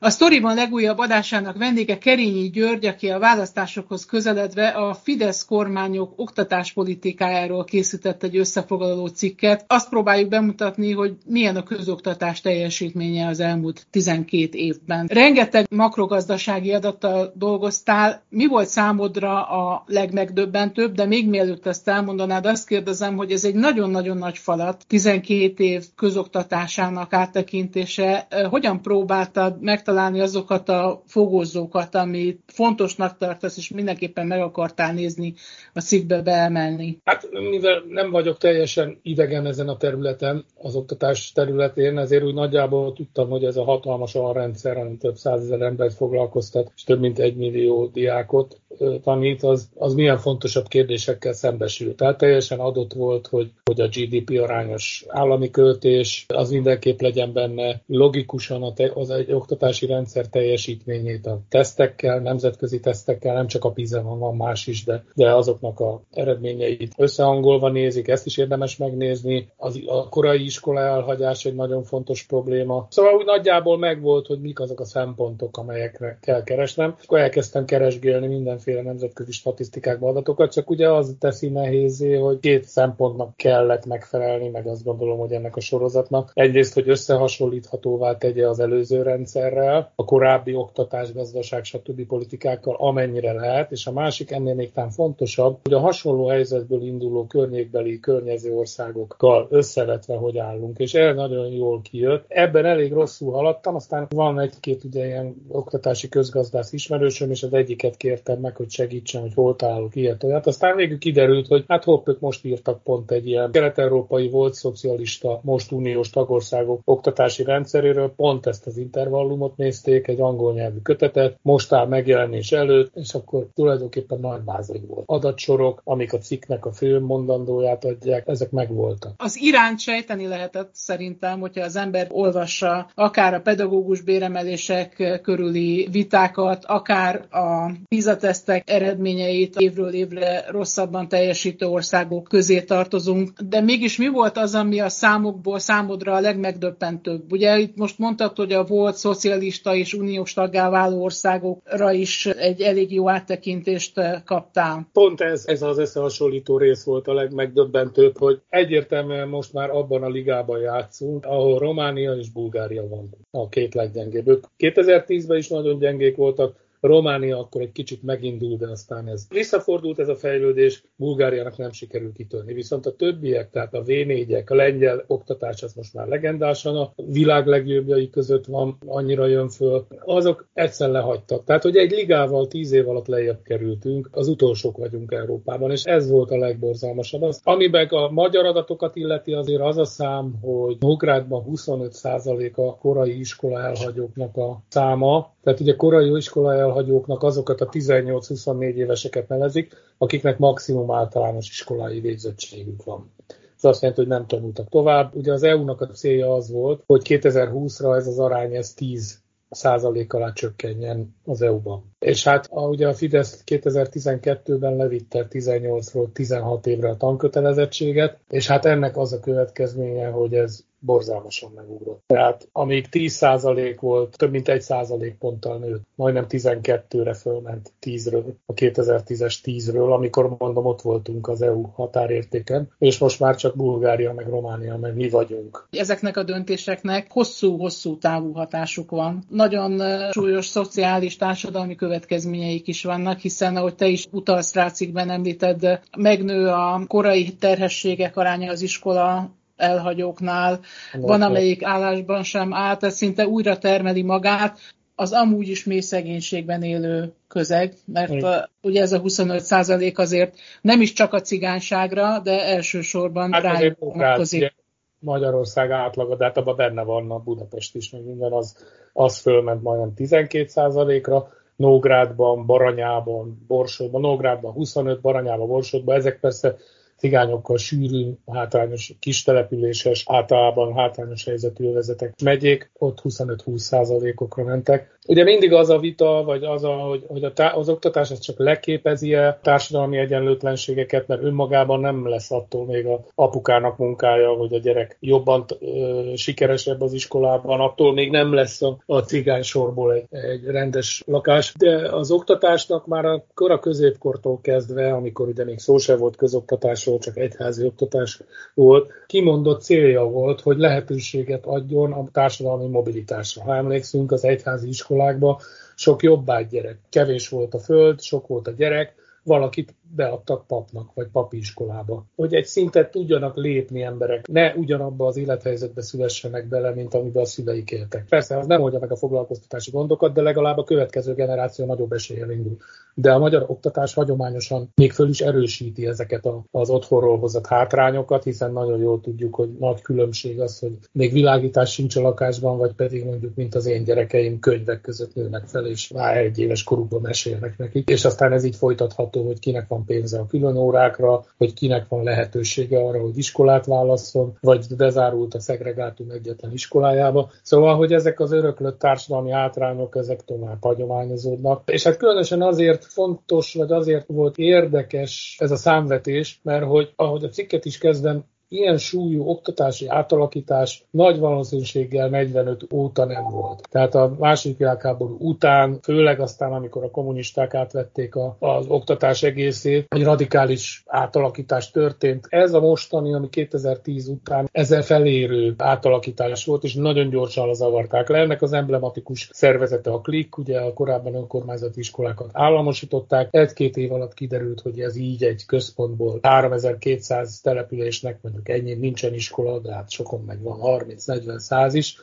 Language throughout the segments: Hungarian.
A sztoriban legújabb adásának vendége Kerényi György, aki a választásokhoz közeledve a Fidesz kormányok oktatáspolitikájáról készített egy összefoglaló cikket. Azt próbáljuk bemutatni, hogy milyen a közoktatás teljesítménye az elmúlt 12 évben. Rengeteg makrogazdasági adattal dolgoztál. Mi volt számodra a legmegdöbbentőbb, de még mielőtt ezt elmondanád, azt kérdezem, hogy ez egy nagyon-nagyon nagy falat, 12 év közoktatásának áttekintése. Hogyan próbáltad meg megtalálni azokat a fogózókat, amit fontosnak tartasz, és mindenképpen meg akartál nézni a cikkbe beemelni? Hát mivel nem vagyok teljesen idegen ezen a területen, az oktatás területén, ezért úgy nagyjából tudtam, hogy ez a hatalmas rendszer, ami több százezer embert foglalkoztat, és több mint egy millió diákot tanít, az, az milyen fontosabb kérdésekkel szembesül. Tehát teljesen adott volt, hogy, hogy a GDP arányos állami költés, az mindenképp legyen benne logikusan az egy oktatás oktatási rendszer teljesítményét a tesztekkel, nemzetközi tesztekkel, nem csak a PISA van, van más is, de, de azoknak a eredményeit összehangolva nézik, ezt is érdemes megnézni. Az, a korai iskola elhagyás egy nagyon fontos probléma. Szóval úgy nagyjából megvolt, hogy mik azok a szempontok, amelyekre kell keresnem. Akkor elkezdtem keresgélni mindenféle nemzetközi statisztikákba adatokat, csak ugye az teszi nehézé, hogy két szempontnak kellett megfelelni, meg azt gondolom, hogy ennek a sorozatnak. Egyrészt, hogy összehasonlíthatóvá tegye az előző rendszerrel, a korábbi oktatás, gazdaság, stb. politikákkal, amennyire lehet, és a másik ennél még talán fontosabb, hogy a hasonló helyzetből induló környékbeli környező országokkal összevetve hogy állunk, és el nagyon jól kijött. Ebben elég rosszul haladtam, aztán van egy-két ugye ilyen oktatási közgazdász ismerősöm, és az egyiket kértem meg, hogy segítsen, hogy hol találok ilyet olyat. Aztán végül kiderült, hogy hát hopp, ők most írtak pont egy ilyen kelet-európai volt szocialista, most uniós tagországok oktatási rendszeréről, pont ezt az intervallumot nézték, egy angol nyelvű kötetet, most áll megjelenés előtt, és akkor tulajdonképpen nagy mázai volt. Adatsorok, amik a cikknek a fő mondandóját adják, ezek megvoltak. Az iránt sejteni lehetett szerintem, hogyha az ember olvassa akár a pedagógus béremelések körüli vitákat, akár a PISA tesztek eredményeit évről évre rosszabban teljesítő országok közé tartozunk. De mégis mi volt az, ami a számokból számodra a legmegdöbbentőbb? Ugye itt most mondtad, hogy a volt szocialista és uniós taggá váló országokra is egy elég jó áttekintést kaptál. Pont ez, ez az összehasonlító rész volt a legmegdöbbentőbb, hogy egyértelműen most már abban a ligában játszunk, ahol Románia és Bulgária van a két leggyengébb. 2010-ben is nagyon gyengék voltak, Románia akkor egy kicsit megindul, de aztán ez visszafordult ez a fejlődés, Bulgáriának nem sikerült kitörni. Viszont a többiek, tehát a V4-ek, a lengyel oktatás, az most már legendásan a világ legjobbjai között van, annyira jön föl, azok egyszer lehagytak. Tehát, hogy egy ligával tíz év alatt lejjebb kerültünk, az utolsók vagyunk Európában, és ez volt a legborzalmasabb. Az, amiben a magyar adatokat illeti, azért az a szám, hogy Nógrádban 25% a korai iskola elhagyóknak a száma, tehát ugye korai iskola elhagyóknak azokat a 18-24 éveseket nevezik, akiknek maximum általános iskolai végzettségük van. Ez azt jelenti, hogy nem tanultak tovább. Ugye az EU-nak a célja az volt, hogy 2020-ra ez az arány ez 10 százalék alá csökkenjen az EU-ban. És hát a, ugye a Fidesz 2012-ben levitte 18-ról 16 évre a tankötelezettséget, és hát ennek az a következménye, hogy ez borzalmasan megugrott. Tehát amíg 10% volt, több mint 1% ponttal nőtt, majdnem 12-re fölment 10-ről, a 2010-es 10-ről, amikor mondom, ott voltunk az EU határértéken, és most már csak Bulgária, meg Románia, meg mi vagyunk. Ezeknek a döntéseknek hosszú-hosszú távú hatásuk van. Nagyon súlyos szociális, társadalmi következményeik is vannak, hiszen ahogy te is utalsz rá cikkben említed, megnő a korai terhességek aránya az iskola elhagyóknál, van amelyik állásban sem állt, ez szinte újra termeli magát, az amúgy is mély szegénységben élő közeg, mert a, ugye ez a 25 százalék azért nem is csak a cigányságra, de elsősorban hát rájuk vonatkozik. Magyarország átlaga, de hát abban benne van a Budapest is, meg minden, az, az fölment majdnem 12 százalékra, Nógrádban, Baranyában, Borsodban, Nógrádban 25, Baranyában, Borsodban, ezek persze cigányokkal sűrű, hátrányos, kis településes, általában hátrányos helyzetű övezetek megyék, ott 25-20 százalékokra mentek. Ugye mindig az a vita, vagy az, a, hogy, hogy a tá- az oktatás az csak leképezi-e társadalmi egyenlőtlenségeket, mert önmagában nem lesz attól még a apukának munkája, hogy a gyerek jobban ö, sikeresebb az iskolában, attól még nem lesz a, a cigány sorból egy, egy rendes lakás. De az oktatásnak már a kora középkortól kezdve, amikor ugye még szó se volt közoktatás oktatásról, csak egyházi oktatás volt, kimondott célja volt, hogy lehetőséget adjon a társadalmi mobilitásra. Ha emlékszünk, az egyházi iskolákban sok jobbágy gyerek. Kevés volt a föld, sok volt a gyerek, valakit beadtak papnak, vagy papiskolába. Hogy egy szintet tudjanak lépni emberek, ne ugyanabba az élethelyzetbe szülessenek bele, mint amiben a szüleik éltek. Persze, az nem oldja meg a foglalkoztatási gondokat, de legalább a következő generáció nagyobb eséllyel indul. De a magyar oktatás hagyományosan még föl is erősíti ezeket az otthonról hozott hátrányokat, hiszen nagyon jól tudjuk, hogy nagy különbség az, hogy még világítás sincs a lakásban, vagy pedig mondjuk, mint az én gyerekeim könyvek között nőnek fel, és már egy éves korukban mesélnek nekik. És aztán ez így folytatható, hogy kinek van van pénze a külön órákra, hogy kinek van lehetősége arra, hogy iskolát válasszon, vagy bezárult a szegregátum egyetlen iskolájába. Szóval, hogy ezek az öröklött társadalmi hátrányok, ezek tovább hagyományozódnak. És hát különösen azért fontos, vagy azért volt érdekes ez a számvetés, mert hogy ahogy a cikket is kezdem, ilyen súlyú oktatási átalakítás nagy valószínűséggel 45 óta nem volt. Tehát a második világháború után, főleg aztán, amikor a kommunisták átvették a, az oktatás egészét, egy radikális átalakítás történt. Ez a mostani, ami 2010 után ezzel felérő átalakítás volt, és nagyon gyorsan lezavarták le. Ennek az emblematikus szervezete a KLIK, ugye a korábban önkormányzati iskolákat államosították. Egy-két év alatt kiderült, hogy ez így egy központból 3200 településnek, vagy mondjuk ennyi nincsen iskola, de hát sokon meg van 30-40-100 is,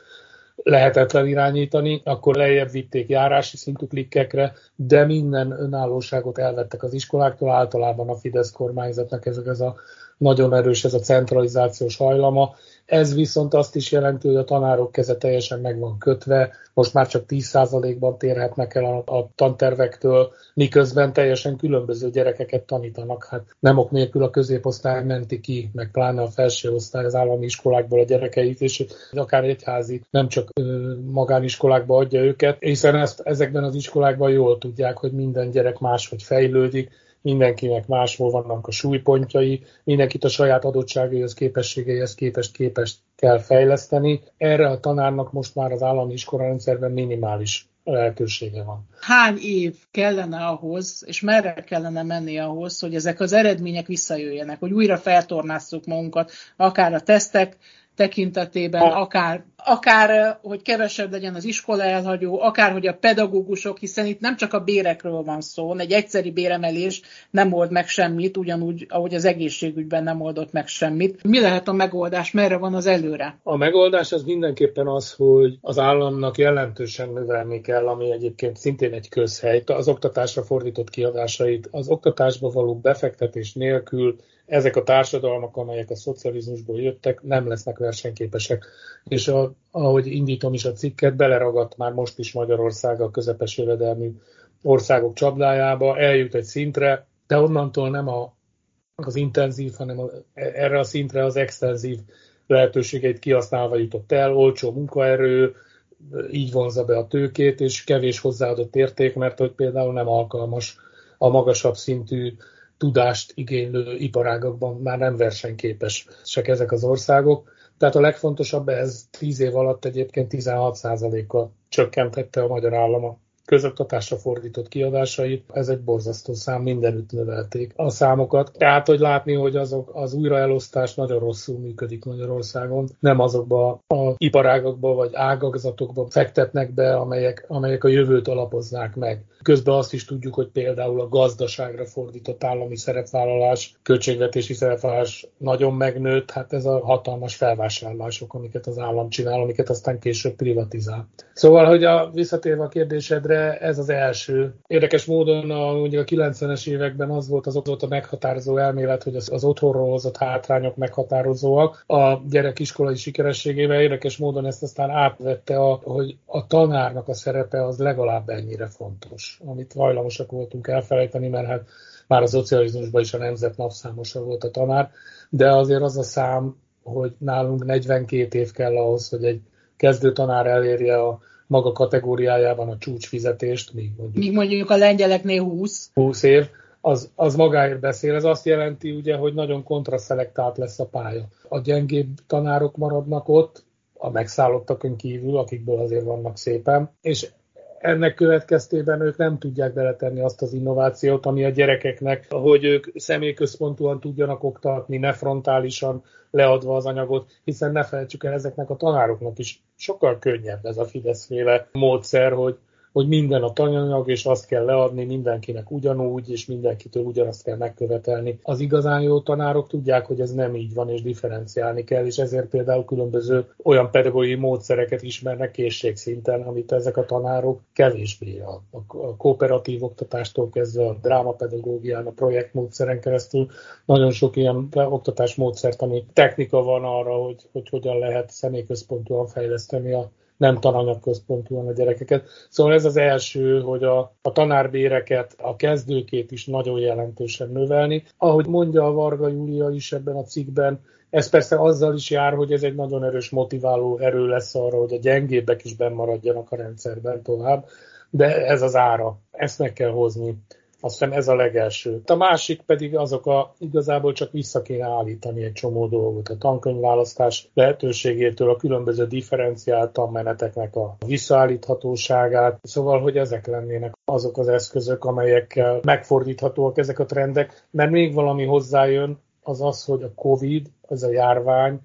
lehetetlen irányítani, akkor lejjebb vitték járási szintű klikkekre, de minden önállóságot elvettek az iskoláktól, általában a Fidesz kormányzatnak ez, ez a nagyon erős ez a centralizációs hajlama, ez viszont azt is jelenti, hogy a tanárok keze teljesen meg van kötve, most már csak 10%-ban térhetnek el a, a tantervektől, miközben teljesen különböző gyerekeket tanítanak. Hát nem ok nélkül a középosztály menti ki, meg pláne a felső osztály az állami iskolákból a gyerekeit, és akár egyházi, nem csak ö, magániskolákba adja őket, hiszen ezt ezekben az iskolákban jól tudják, hogy minden gyerek máshogy fejlődik, mindenkinek máshol vannak a súlypontjai, mindenkit a saját adottságaihoz, képességeihez képest képest kell fejleszteni. Erre a tanárnak most már az állami iskolarendszerben minimális lehetősége van. Hány év kellene ahhoz, és merre kellene menni ahhoz, hogy ezek az eredmények visszajöjjenek, hogy újra feltornázzuk magunkat, akár a tesztek tekintetében, akár akár, hogy kevesebb legyen az iskola elhagyó, akár, hogy a pedagógusok, hiszen itt nem csak a bérekről van szó, egy egyszeri béremelés nem old meg semmit, ugyanúgy, ahogy az egészségügyben nem oldott meg semmit. Mi lehet a megoldás, merre van az előre? A megoldás az mindenképpen az, hogy az államnak jelentősen növelni kell, ami egyébként szintén egy közhely, az oktatásra fordított kiadásait, az oktatásba való befektetés nélkül ezek a társadalmak, amelyek a szocializmusból jöttek, nem lesznek versenyképesek. És a, ahogy indítom is a cikket, beleragadt már most is Magyarország a közepes jövedelmű országok csapdájába, eljut egy szintre, de onnantól nem a, az intenzív, hanem a, erre a szintre az extenzív lehetőségeit kihasználva jutott el, olcsó munkaerő, így vonza be a tőkét, és kevés hozzáadott érték, mert hogy például nem alkalmas a magasabb szintű tudást igénylő iparágakban már nem versenyképesek ezek az országok. Tehát a legfontosabb, ez 10 év alatt egyébként 16%-kal csökkentette a magyar állam közoktatásra fordított kiadásait, ez egy borzasztó szám, mindenütt növelték a számokat. Tehát, hogy látni, hogy azok, az újraelosztás nagyon rosszul működik Magyarországon, nem azokba a iparágakba vagy ágazatokba fektetnek be, amelyek, amelyek a jövőt alapoznák meg. Közben azt is tudjuk, hogy például a gazdaságra fordított állami szerepvállalás, költségvetési szerepvállalás nagyon megnőtt, hát ez a hatalmas felvásárlások, amiket az állam csinál, amiket aztán később privatizál. Szóval, hogy a, visszatérve a kérdésedre, de ez az első. Érdekes módon a, ugye a 90-es években az volt az ott a meghatározó elmélet, hogy az, az otthonról hozott hátrányok meghatározóak a gyerek iskolai sikerességével. Érdekes módon ezt aztán átvette, a, hogy a tanárnak a szerepe az legalább ennyire fontos, amit hajlamosak voltunk elfelejteni, mert hát már a szocializmusban is a nemzet napszámosa volt a tanár, de azért az a szám, hogy nálunk 42 év kell ahhoz, hogy egy kezdő tanár elérje a maga kategóriájában a csúcsfizetést, míg mondjuk, míg mondjuk a lengyeleknél 20. 20 év, az, az magáért beszél. Ez azt jelenti, ugye, hogy nagyon kontraszelektált lesz a pálya. A gyengébb tanárok maradnak ott, a megszállottakon kívül, akikből azért vannak szépen, és ennek következtében ők nem tudják beletenni azt az innovációt, ami a gyerekeknek, hogy ők személyközpontúan tudjanak oktatni, ne frontálisan leadva az anyagot, hiszen ne felejtsük el, ezeknek a tanároknak is sokkal könnyebb ez a Fideszféle módszer, hogy hogy minden a tanyanyag, és azt kell leadni mindenkinek ugyanúgy, és mindenkitől ugyanazt kell megkövetelni. Az igazán jó tanárok tudják, hogy ez nem így van, és differenciálni kell, és ezért például különböző olyan pedagógiai módszereket ismernek készségszinten, amit ezek a tanárok kevésbé a, a kooperatív oktatástól kezdve a drámapedagógián, a projektmódszeren keresztül nagyon sok ilyen oktatásmódszert, ami technika van arra, hogy, hogy hogyan lehet személyközpontúan fejleszteni a nem tananyagközpontúan a gyerekeket. Szóval ez az első, hogy a, a tanárbéreket, a kezdőkét is nagyon jelentősen növelni. Ahogy mondja a Varga Júlia is ebben a cikkben, ez persze azzal is jár, hogy ez egy nagyon erős motiváló erő lesz arra, hogy a gyengébbek is benn a rendszerben tovább, de ez az ára, ezt meg kell hozni. Azt hiszem ez a legelső. A másik pedig azok a, igazából csak vissza kéne állítani egy csomó dolgot. A tankönyvválasztás lehetőségétől a különböző differenciált tanmeneteknek a visszaállíthatóságát. Szóval, hogy ezek lennének azok az eszközök, amelyekkel megfordíthatóak ezek a trendek, mert még valami hozzájön, az az, hogy a COVID, ez a járvány,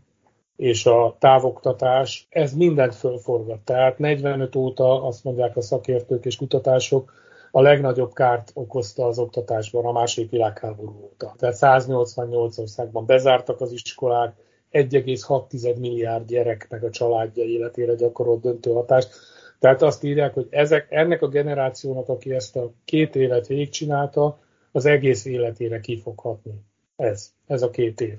és a távoktatás, ez mindent fölforgat. Tehát 45 óta azt mondják a szakértők és kutatások, a legnagyobb kárt okozta az oktatásban a második világháború óta. Tehát 188 országban bezártak az iskolák, 1,6 milliárd gyerek meg a családja életére gyakorolt döntő hatást. Tehát azt írják, hogy ezek, ennek a generációnak, aki ezt a két évet végigcsinálta, az egész életére ki fog hatni. Ez, ez a két év.